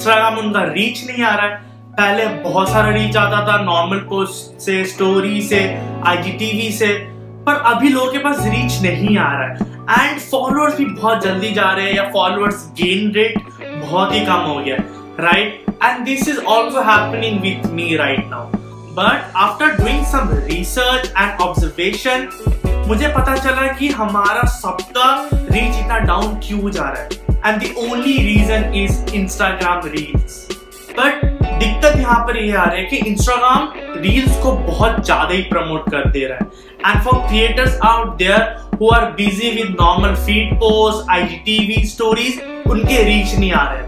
Instagram उनका reach नहीं आ रहा है। पहले बहुत सारा रीच आता था नॉर्मल पोस्ट से स्टोरी से आईजीटीवी से, पर अभी लोगों के पास रीच नहीं आ रहा है। एंड फॉलोअर्स भी बहुत जल्दी जा रहे हैं या फॉलोअर्स गेन रेट बहुत ही कम हो गया right and this is also happening with me right now but after doing some research and observation मुझे पता चला कि हमारा सबका रीच इतना डाउन क्यों जा रहा है? And the only reason is Instagram reels but दिक्कत यहाँ पर ये आ रही है कि इंस्टाग्राम रील्स को बहुत ज़्यादा ही प्रमोट कर दे रहा है. And for creators out there who are busy with normal feed post IGTV stories उनके रीच नहीं आ रहे.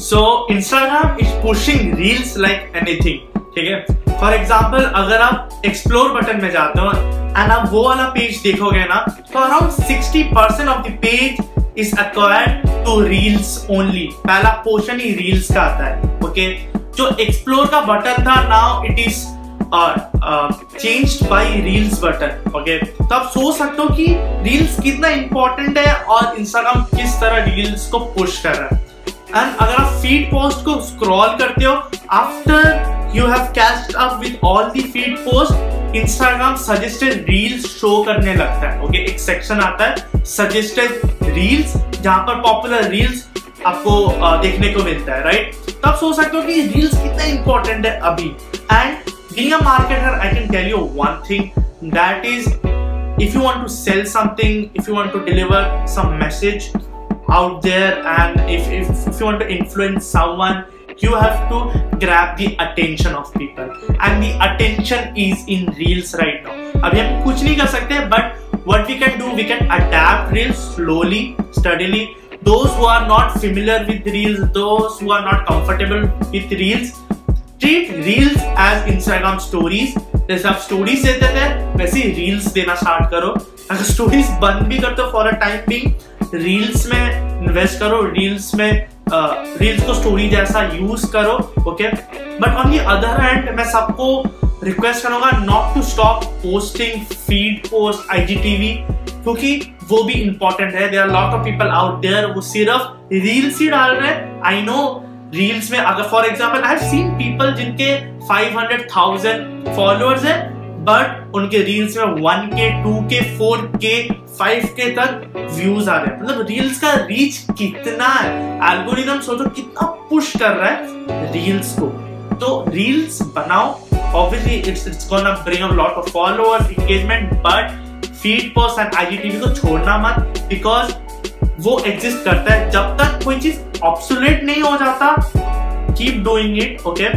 So Instagram is pushing reels like anything ठीक है? फॉर एग्ज़ाम्पल अगर आप एक्सप्लोर बटन में जाते हो एंड आप वो वाला पेज देखोगे ना तो around sixty percent of the page is acquired to reels only पहला पोर्शन ही रील्स का आता है ओके जो एक्सप्लोर का बटन था now it is change by reels button okay तो आप सोच सकते हो कि रील्स कितना इंपॉर्टेंट है और इंस्टाग्राम किस तरह रील्स को पुश कर रहा है। एंड अगर आप फ़ीड पोस्ट को स्क्रॉल करते हो after you have catched up with all the feed post Instagram suggested reels show करने लगता है ओके okay? एक सेक्शन आता है सजेस्टेड रील्स जहाँ पर पॉपुलर रील्स आपको देखने को मिलता है राइट तो आप सोच सकते हो कि रील्स कितना इंपॉर्टेंट है अभी। And being a marketer I can tell you one thing that is if you want to sell something if you want to deliver some message out there and if, if, if you want to influence someone you have to grab the attention of people and the attention is in reels right now अभी हम कुछ नहीं कर सकते but what we can do we can adapt reels slowly steadily those who are not familiar with reels those who are not comfortable with reels treat reels as instagram stories जैसे आप stories देते थे वैसे ही reels देना start करो अगर stories बंद भी करते हो for a time being reels में इन्वेस्ट करो रील्स में रील्स को स्टोरी जैसा यूज़ करो okay but on the other hand मैं सबको रिक्वेस्ट करूँगा not to stop posting feed post IGTV क्योंकि वो भी इंपॉर्टेंट है. There are lot of people out there वो सिर्फ़ रील्स ही डाल रहे हैं. आई नो रील्स में अगर for example I seen people जिनके 500,000 फॉलोअर्स है बट उनके रील्स में one K two K four K five K तक व्यूज़ आ रहे हैं। मतलब रील्स का रीच कितना है? एल्गोरिदम सोचो कितना पुश कर रहा है रील्स को। तो रील्स बनाओ। Obviously, it's it's gonna bring a lot of followers, engagement, but feed post and IGTV को छोड़ना मत बिकॉज़ वो एग्जिस्ट करता है। जब तक कोई चीज़ ऑब्सोलेट नहीं हो जाता keep doing it okay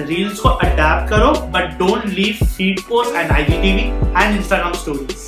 reels को अडेप्ट करो but don't leave feed post and IGTV and Instagram stories